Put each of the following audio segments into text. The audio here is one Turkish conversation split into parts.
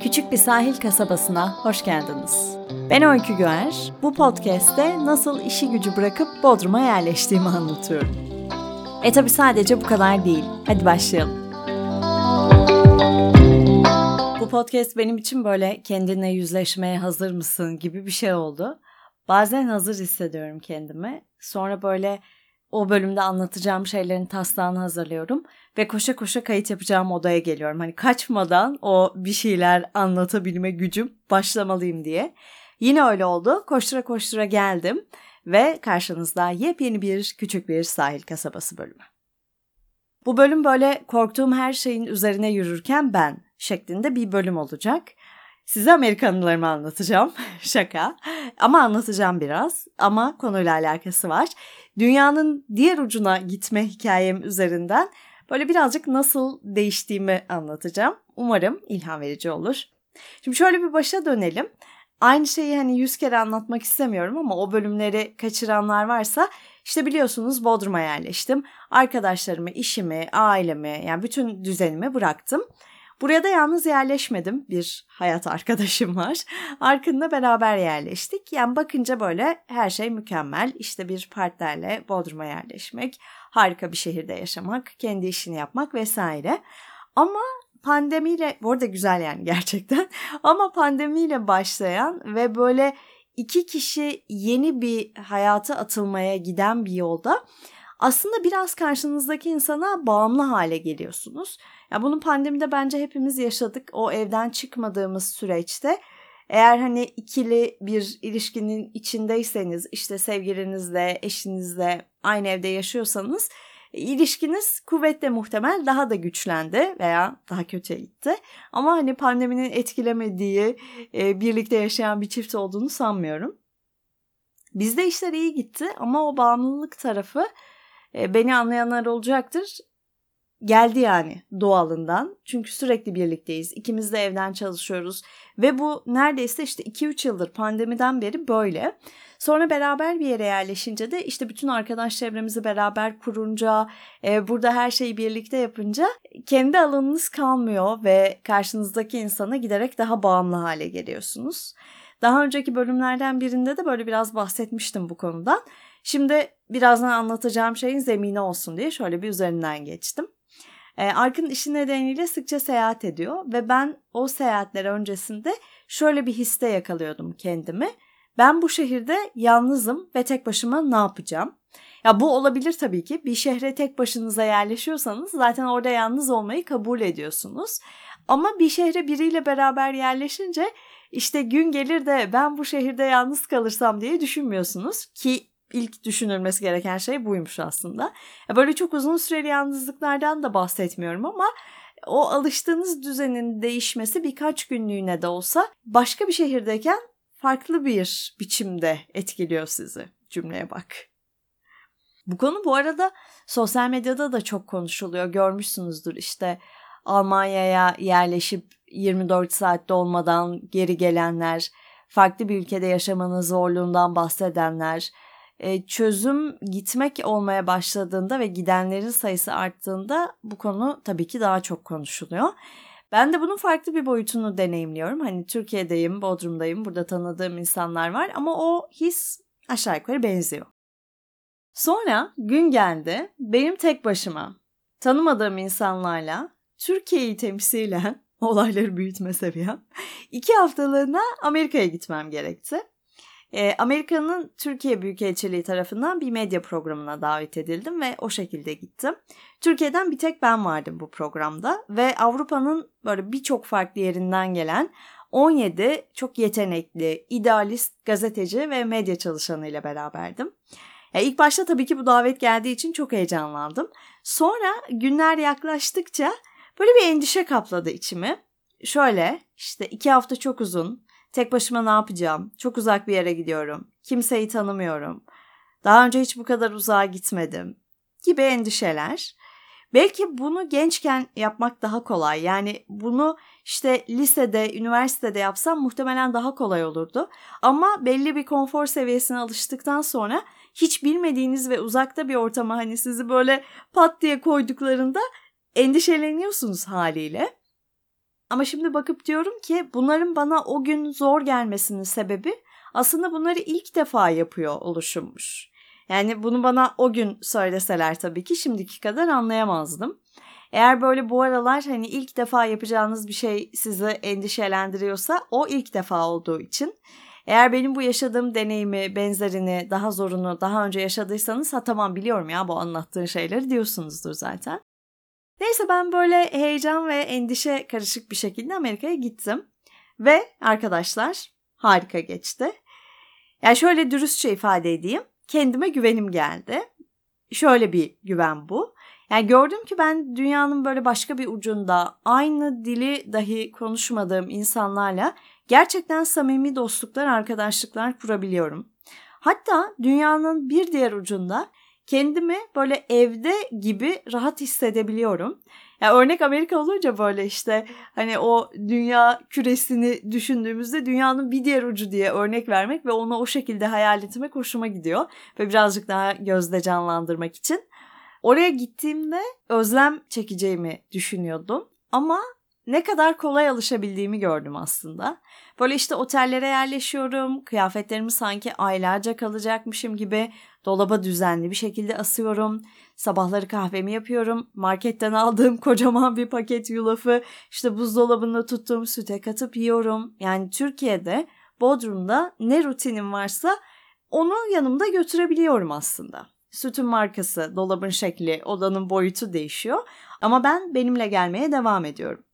Küçük bir sahil kasabasına hoş geldiniz. Ben Öykü Güer. Bu podcast'te nasıl işi gücü bırakıp Bodrum'a yerleştiğimi anlatıyorum. E tabi sadece bu kadar değil. Hadi başlayalım. Bu podcast benim için böyle kendine yüzleşmeye hazır mısın gibi bir şey oldu. Bazen hazır hissediyorum kendimi. Sonra böyle o bölümde anlatacağım şeylerin taslağını hazırlıyorum ve koşa koşa kayıt yapacağım odaya geliyorum. Hani kaçmadan o bir şeyler anlatabilme gücüm başlamalıyım diye. Yine öyle oldu. Koştura koştura geldim ve karşınızda yepyeni bir küçük bir sahil kasabası bölümü. Bu bölüm böyle korktuğum her şeyin üzerine yürürken ben şeklinde bir bölüm olacak. Size Amerikanlılarımı anlatacağım. Şaka. Ama anlatacağım biraz. Ama konuyla alakası var. Dünyanın diğer ucuna gitme hikayem üzerinden böyle birazcık nasıl değiştiğimi anlatacağım. Umarım ilham verici olur. Şimdi şöyle bir başa dönelim. Aynı şeyi hani yüz kere anlatmak istemiyorum ama o bölümleri kaçıranlar varsa işte biliyorsunuz Bodrum'a yerleştim. Arkadaşlarımı, işimi, ailemi yani bütün düzenimi bıraktım. Buraya da yalnız yerleşmedim. Bir hayat arkadaşım var. Arkın'la beraber yerleştik. Yani bakınca böyle her şey mükemmel. İşte bir partnerle Bodrum'a yerleşmek, harika bir şehirde yaşamak, kendi işini yapmak vesaire. Ama pandemiyle, bu arada güzel yani gerçekten. Ama pandemiyle başlayan ve böyle iki kişi yeni bir hayata atılmaya giden bir yolda aslında biraz karşınızdaki insana bağımlı hale geliyorsunuz. Ya bunu pandemide bence hepimiz yaşadık. O evden çıkmadığımız süreçte eğer hani ikili bir ilişkinin içindeyseniz işte sevgilinizle, eşinizle aynı evde yaşıyorsanız ilişkiniz kuvvetle muhtemel daha da güçlendi veya daha kötüye gitti. Ama hani pandeminin etkilemediği e, birlikte yaşayan bir çift olduğunu sanmıyorum. Bizde işler iyi gitti ama o bağımlılık tarafı e, beni anlayanlar olacaktır geldi yani doğalından. Çünkü sürekli birlikteyiz. İkimiz de evden çalışıyoruz. Ve bu neredeyse işte 2-3 yıldır pandemiden beri böyle. Sonra beraber bir yere yerleşince de işte bütün arkadaş çevremizi beraber kurunca, e, burada her şeyi birlikte yapınca kendi alanınız kalmıyor ve karşınızdaki insana giderek daha bağımlı hale geliyorsunuz. Daha önceki bölümlerden birinde de böyle biraz bahsetmiştim bu konudan. Şimdi birazdan anlatacağım şeyin zemini olsun diye şöyle bir üzerinden geçtim. E, Ark'ın işi nedeniyle sıkça seyahat ediyor ve ben o seyahatler öncesinde şöyle bir histe yakalıyordum kendimi. Ben bu şehirde yalnızım ve tek başıma ne yapacağım? Ya bu olabilir tabii ki. Bir şehre tek başınıza yerleşiyorsanız zaten orada yalnız olmayı kabul ediyorsunuz. Ama bir şehre biriyle beraber yerleşince işte gün gelir de ben bu şehirde yalnız kalırsam diye düşünmüyorsunuz ki ilk düşünülmesi gereken şey buymuş aslında. Böyle çok uzun süreli yalnızlıklardan da bahsetmiyorum ama o alıştığınız düzenin değişmesi birkaç günlüğüne de olsa başka bir şehirdeyken farklı bir biçimde etkiliyor sizi. Cümleye bak. Bu konu bu arada sosyal medyada da çok konuşuluyor. Görmüşsünüzdür işte Almanya'ya yerleşip 24 saatte olmadan geri gelenler, farklı bir ülkede yaşamanın zorluğundan bahsedenler, e, çözüm gitmek olmaya başladığında ve gidenlerin sayısı arttığında bu konu tabii ki daha çok konuşuluyor. Ben de bunun farklı bir boyutunu deneyimliyorum. Hani Türkiye'deyim, Bodrum'dayım, burada tanıdığım insanlar var ama o his aşağı yukarı benziyor. Sonra gün geldi benim tek başıma tanımadığım insanlarla Türkiye'yi temsilen olayları büyütme seviyem iki haftalığına Amerika'ya gitmem gerekti. E, Amerika'nın Türkiye Büyükelçiliği tarafından bir medya programına davet edildim ve o şekilde gittim. Türkiye'den bir tek ben vardım bu programda ve Avrupa'nın böyle birçok farklı yerinden gelen 17 çok yetenekli, idealist gazeteci ve medya çalışanı ile beraberdim. Ya ilk başta tabii ki bu davet geldiği için çok heyecanlandım. Sonra günler yaklaştıkça böyle bir endişe kapladı içimi. Şöyle işte iki hafta çok uzun, Tek başıma ne yapacağım? Çok uzak bir yere gidiyorum. Kimseyi tanımıyorum. Daha önce hiç bu kadar uzağa gitmedim. Gibi endişeler. Belki bunu gençken yapmak daha kolay. Yani bunu işte lisede, üniversitede yapsam muhtemelen daha kolay olurdu. Ama belli bir konfor seviyesine alıştıktan sonra hiç bilmediğiniz ve uzakta bir ortama hani sizi böyle pat diye koyduklarında endişeleniyorsunuz haliyle. Ama şimdi bakıp diyorum ki bunların bana o gün zor gelmesinin sebebi aslında bunları ilk defa yapıyor oluşummuş. Yani bunu bana o gün söyleseler tabii ki şimdiki kadar anlayamazdım. Eğer böyle bu aralar hani ilk defa yapacağınız bir şey sizi endişelendiriyorsa o ilk defa olduğu için. Eğer benim bu yaşadığım deneyimi, benzerini, daha zorunu daha önce yaşadıysanız ha tamam biliyorum ya bu anlattığın şeyleri diyorsunuzdur zaten. Neyse ben böyle heyecan ve endişe karışık bir şekilde Amerika'ya gittim. Ve arkadaşlar harika geçti. Yani şöyle dürüstçe ifade edeyim. Kendime güvenim geldi. Şöyle bir güven bu. Yani gördüm ki ben dünyanın böyle başka bir ucunda aynı dili dahi konuşmadığım insanlarla gerçekten samimi dostluklar, arkadaşlıklar kurabiliyorum. Hatta dünyanın bir diğer ucunda kendimi böyle evde gibi rahat hissedebiliyorum. Yani örnek Amerika olunca böyle işte hani o dünya küresini düşündüğümüzde dünyanın bir diğer ucu diye örnek vermek ve onu o şekilde hayal etmek hoşuma gidiyor. Ve birazcık daha gözde canlandırmak için. Oraya gittiğimde özlem çekeceğimi düşünüyordum. Ama ne kadar kolay alışabildiğimi gördüm aslında. Böyle işte otellere yerleşiyorum, kıyafetlerimi sanki aylarca kalacakmışım gibi dolaba düzenli bir şekilde asıyorum. Sabahları kahvemi yapıyorum. Marketten aldığım kocaman bir paket yulafı işte buzdolabında tuttuğum süte katıp yiyorum. Yani Türkiye'de Bodrum'da ne rutinim varsa onu yanımda götürebiliyorum aslında. Sütün markası, dolabın şekli, odanın boyutu değişiyor. Ama ben benimle gelmeye devam ediyorum.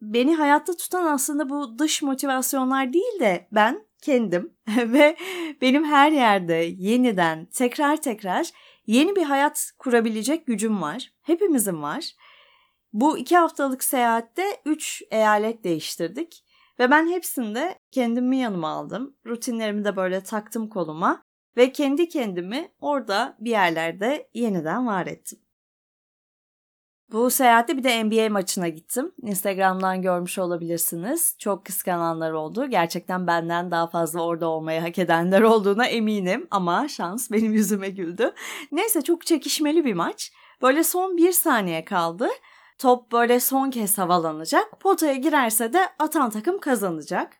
Beni hayatta tutan aslında bu dış motivasyonlar değil de ben kendim ve benim her yerde yeniden tekrar tekrar yeni bir hayat kurabilecek gücüm var. Hepimizin var. Bu iki haftalık seyahatte üç eyalet değiştirdik. Ve ben hepsinde kendimi yanıma aldım. Rutinlerimi de böyle taktım koluma. Ve kendi kendimi orada bir yerlerde yeniden var ettim. Bu seyahatte bir de NBA maçına gittim. Instagram'dan görmüş olabilirsiniz. Çok kıskananlar oldu. Gerçekten benden daha fazla orada olmayı hak edenler olduğuna eminim. Ama şans benim yüzüme güldü. Neyse çok çekişmeli bir maç. Böyle son bir saniye kaldı. Top böyle son kez havalanacak. Potaya girerse de atan takım kazanacak.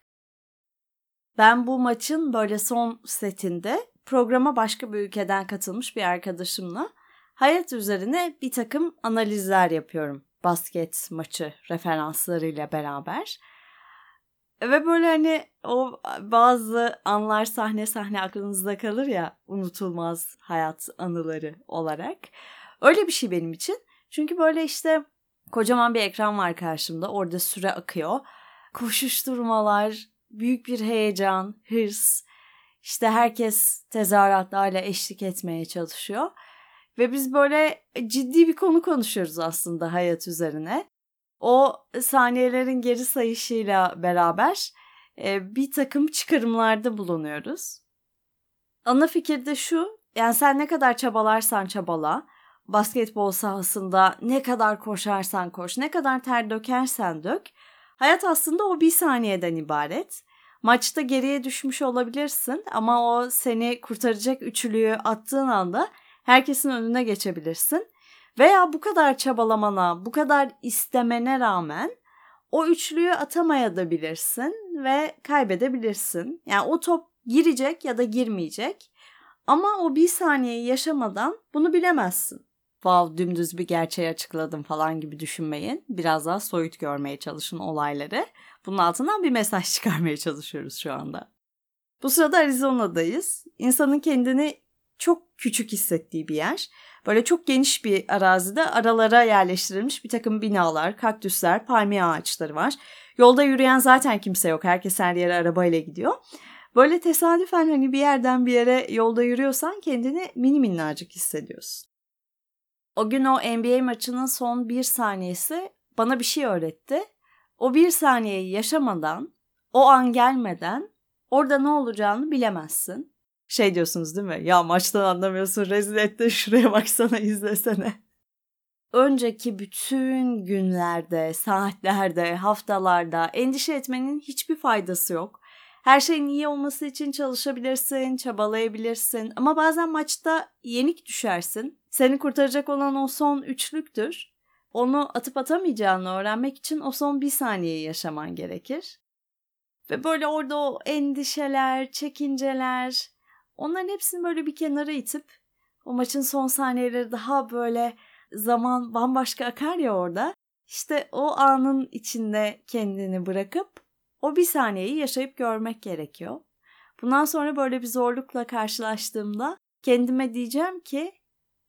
Ben bu maçın böyle son setinde programa başka bir ülkeden katılmış bir arkadaşımla hayat üzerine bir takım analizler yapıyorum. Basket maçı referanslarıyla beraber. Ve böyle hani o bazı anlar sahne sahne aklınızda kalır ya unutulmaz hayat anıları olarak. Öyle bir şey benim için. Çünkü böyle işte kocaman bir ekran var karşımda. Orada süre akıyor. Koşuşturmalar, büyük bir heyecan, hırs. İşte herkes tezahüratlarla eşlik etmeye çalışıyor. Ve biz böyle ciddi bir konu konuşuyoruz aslında hayat üzerine. O saniyelerin geri sayışıyla beraber e, bir takım çıkarımlarda bulunuyoruz. Ana fikir de şu, yani sen ne kadar çabalarsan çabala, basketbol sahasında ne kadar koşarsan koş, ne kadar ter dökersen dök, hayat aslında o bir saniyeden ibaret. Maçta geriye düşmüş olabilirsin ama o seni kurtaracak üçlüyü attığın anda herkesin önüne geçebilirsin. Veya bu kadar çabalamana, bu kadar istemene rağmen o üçlüyü atamayabilirsin ve kaybedebilirsin. Yani o top girecek ya da girmeyecek. Ama o bir saniyeyi yaşamadan bunu bilemezsin. Wow dümdüz bir gerçeği açıkladım falan gibi düşünmeyin. Biraz daha soyut görmeye çalışın olayları. Bunun altından bir mesaj çıkarmaya çalışıyoruz şu anda. Bu sırada Arizona'dayız. İnsanın kendini çok küçük hissettiği bir yer. Böyle çok geniş bir arazide aralara yerleştirilmiş bir takım binalar, kaktüsler, palmiye ağaçları var. Yolda yürüyen zaten kimse yok. Herkes her yere arabayla gidiyor. Böyle tesadüfen hani bir yerden bir yere yolda yürüyorsan kendini mini minnacık hissediyorsun. O gün o NBA maçının son bir saniyesi bana bir şey öğretti. O bir saniyeyi yaşamadan, o an gelmeden orada ne olacağını bilemezsin. Şey diyorsunuz değil mi? Ya maçtan anlamıyorsun rezil etti şuraya baksana izlesene. Önceki bütün günlerde, saatlerde, haftalarda endişe etmenin hiçbir faydası yok. Her şeyin iyi olması için çalışabilirsin, çabalayabilirsin ama bazen maçta yenik düşersin. Seni kurtaracak olan o son üçlüktür onu atıp atamayacağını öğrenmek için o son bir saniyeyi yaşaman gerekir. Ve böyle orada o endişeler, çekinceler, onların hepsini böyle bir kenara itip o maçın son saniyeleri daha böyle zaman bambaşka akar ya orada. İşte o anın içinde kendini bırakıp o bir saniyeyi yaşayıp görmek gerekiyor. Bundan sonra böyle bir zorlukla karşılaştığımda kendime diyeceğim ki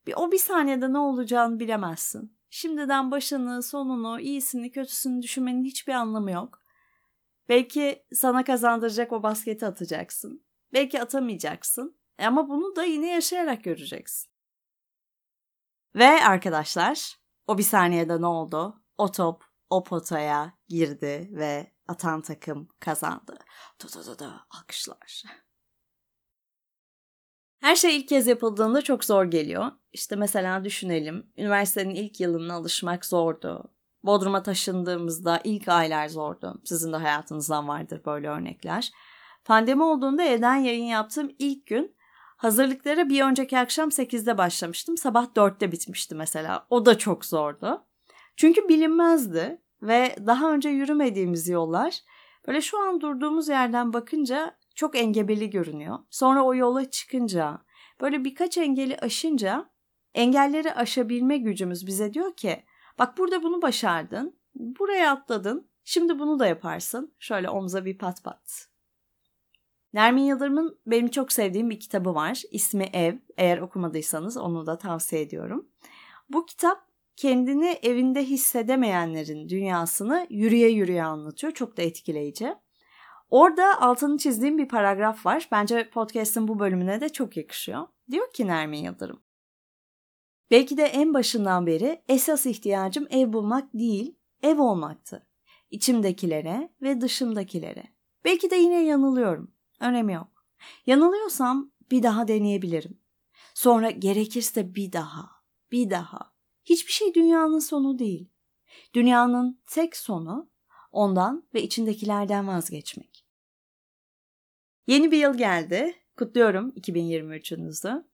bir o bir saniyede ne olacağını bilemezsin. Şimdiden başını, sonunu, iyisini, kötüsünü düşünmenin hiçbir anlamı yok. Belki sana kazandıracak o basketi atacaksın. Belki atamayacaksın. E ama bunu da yine yaşayarak göreceksin. Ve arkadaşlar o bir saniyede ne oldu? O top o potaya girdi ve atan takım kazandı. Da da da da alkışlar. Her şey ilk kez yapıldığında çok zor geliyor. İşte mesela düşünelim. Üniversitenin ilk yılına alışmak zordu. Bodrum'a taşındığımızda ilk aylar zordu. Sizin de hayatınızdan vardır böyle örnekler. Pandemi olduğunda evden yayın yaptığım ilk gün hazırlıklara bir önceki akşam 8'de başlamıştım. Sabah 4'te bitmişti mesela. O da çok zordu. Çünkü bilinmezdi ve daha önce yürümediğimiz yollar böyle şu an durduğumuz yerden bakınca çok engebeli görünüyor. Sonra o yola çıkınca böyle birkaç engeli aşınca engelleri aşabilme gücümüz bize diyor ki bak burada bunu başardın, buraya atladın, şimdi bunu da yaparsın. Şöyle omza bir pat pat. Nermin Yıldırım'ın benim çok sevdiğim bir kitabı var. İsmi Ev. Eğer okumadıysanız onu da tavsiye ediyorum. Bu kitap kendini evinde hissedemeyenlerin dünyasını yürüye yürüye anlatıyor. Çok da etkileyici. Orada altını çizdiğim bir paragraf var. Bence podcast'ın bu bölümüne de çok yakışıyor. Diyor ki Nermin Yıldırım. Belki de en başından beri esas ihtiyacım ev bulmak değil, ev olmaktı. İçimdekilere ve dışımdakilere. Belki de yine yanılıyorum. Önemi yok. Yanılıyorsam bir daha deneyebilirim. Sonra gerekirse bir daha, bir daha. Hiçbir şey dünyanın sonu değil. Dünyanın tek sonu ondan ve içindekilerden vazgeçmek. Yeni bir yıl geldi. Kutluyorum 2023'ünüzü.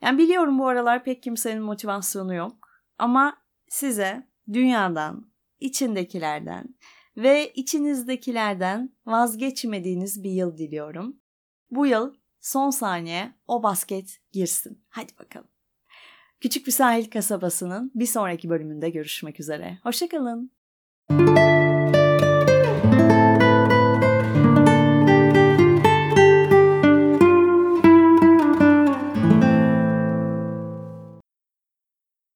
Yani biliyorum bu aralar pek kimsenin motivasyonu yok. Ama size dünyadan, içindekilerden ve içinizdekilerden vazgeçmediğiniz bir yıl diliyorum. Bu yıl son saniye o basket girsin. Hadi bakalım. Küçük bir sahil kasabasının bir sonraki bölümünde görüşmek üzere. Hoşçakalın.